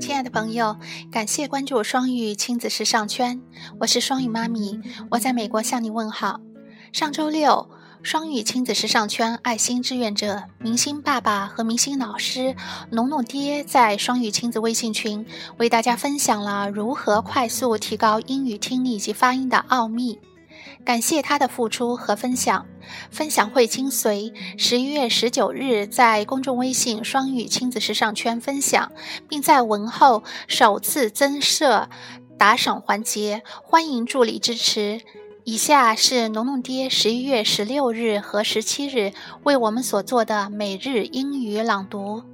亲爱的朋友，感谢关注双语亲子时尚圈，我是双语妈咪，我在美国向你问好。上周六，双语亲子时尚圈爱心志愿者、明星爸爸和明星老师农农爹在双语亲子微信群为大家分享了如何快速提高英语听力及发音的奥秘。感谢他的付出和分享。分享会精髓，十一月十九日在公众微信“双语亲子时尚圈”分享，并在文后首次增设打赏环节，欢迎助力支持。以下是农农爹十一月十六日和十七日为我们所做的每日英语朗读。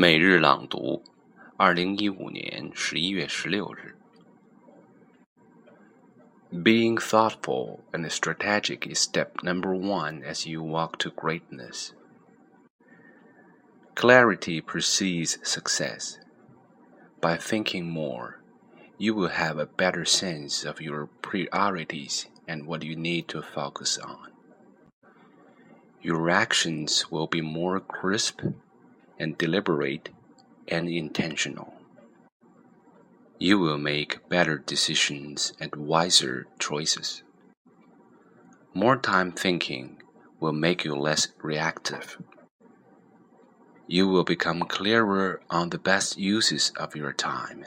每日朗读，二零一五年十一月十六日。Being thoughtful and strategic is step number one as you walk to greatness. Clarity precedes success. By thinking more, you will have a better sense of your priorities and what you need to focus on. Your actions will be more crisp and deliberate and intentional. You will make better decisions and wiser choices. More time thinking will make you less reactive. You will become clearer on the best uses of your time.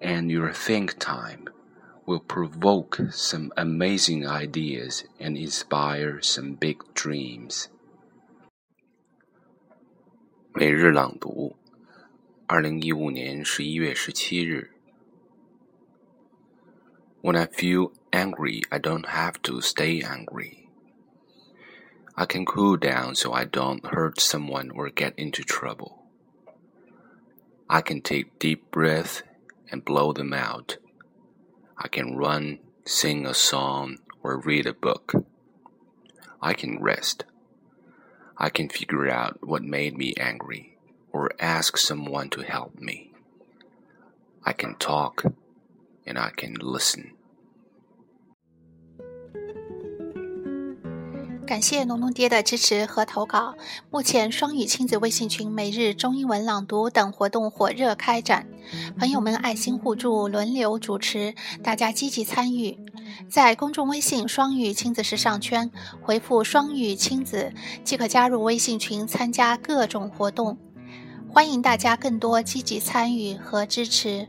And your think time will provoke some amazing ideas and inspire some big dreams. 每日朗读，二零一五年十一月十七日。When I feel angry, I don't have to stay angry. I can cool down so I don't hurt someone or get into trouble. I can take deep breaths and blow them out. I can run, sing a song, or read a book. I can rest. I can figure out what made me angry or ask someone to help me. I can talk and I can listen. 感谢农农爹的支持和投稿。目前双语亲子微信群每日中英文朗读等活动火热开展，朋友们爱心互助，轮流主持，大家积极参与。在公众微信“双语亲子时尚圈”回复“双语亲子”，即可加入微信群参加各种活动。欢迎大家更多积极参与和支持。